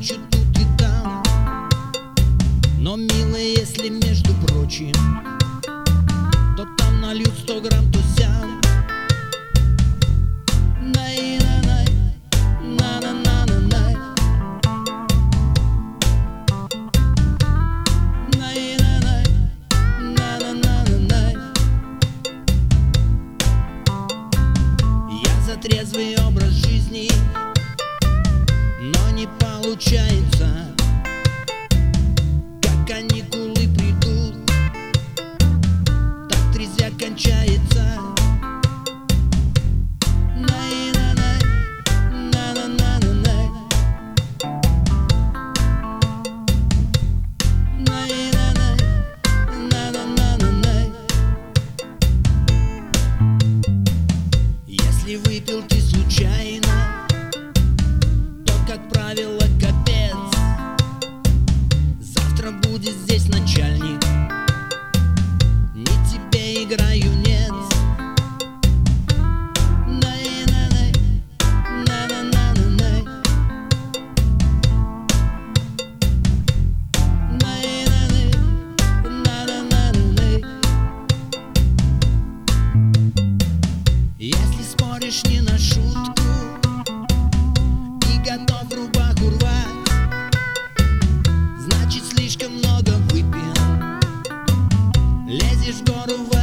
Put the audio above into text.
ночью тут и там. Но, милая, если между прочим То там нальют сто грамм, то сям случается Как каникулы придут Так трезвя кончается Если выпил ты случайно, то, как правило, будет здесь начальник. Не тебе играю, нет. Если споришь не на шутку thought of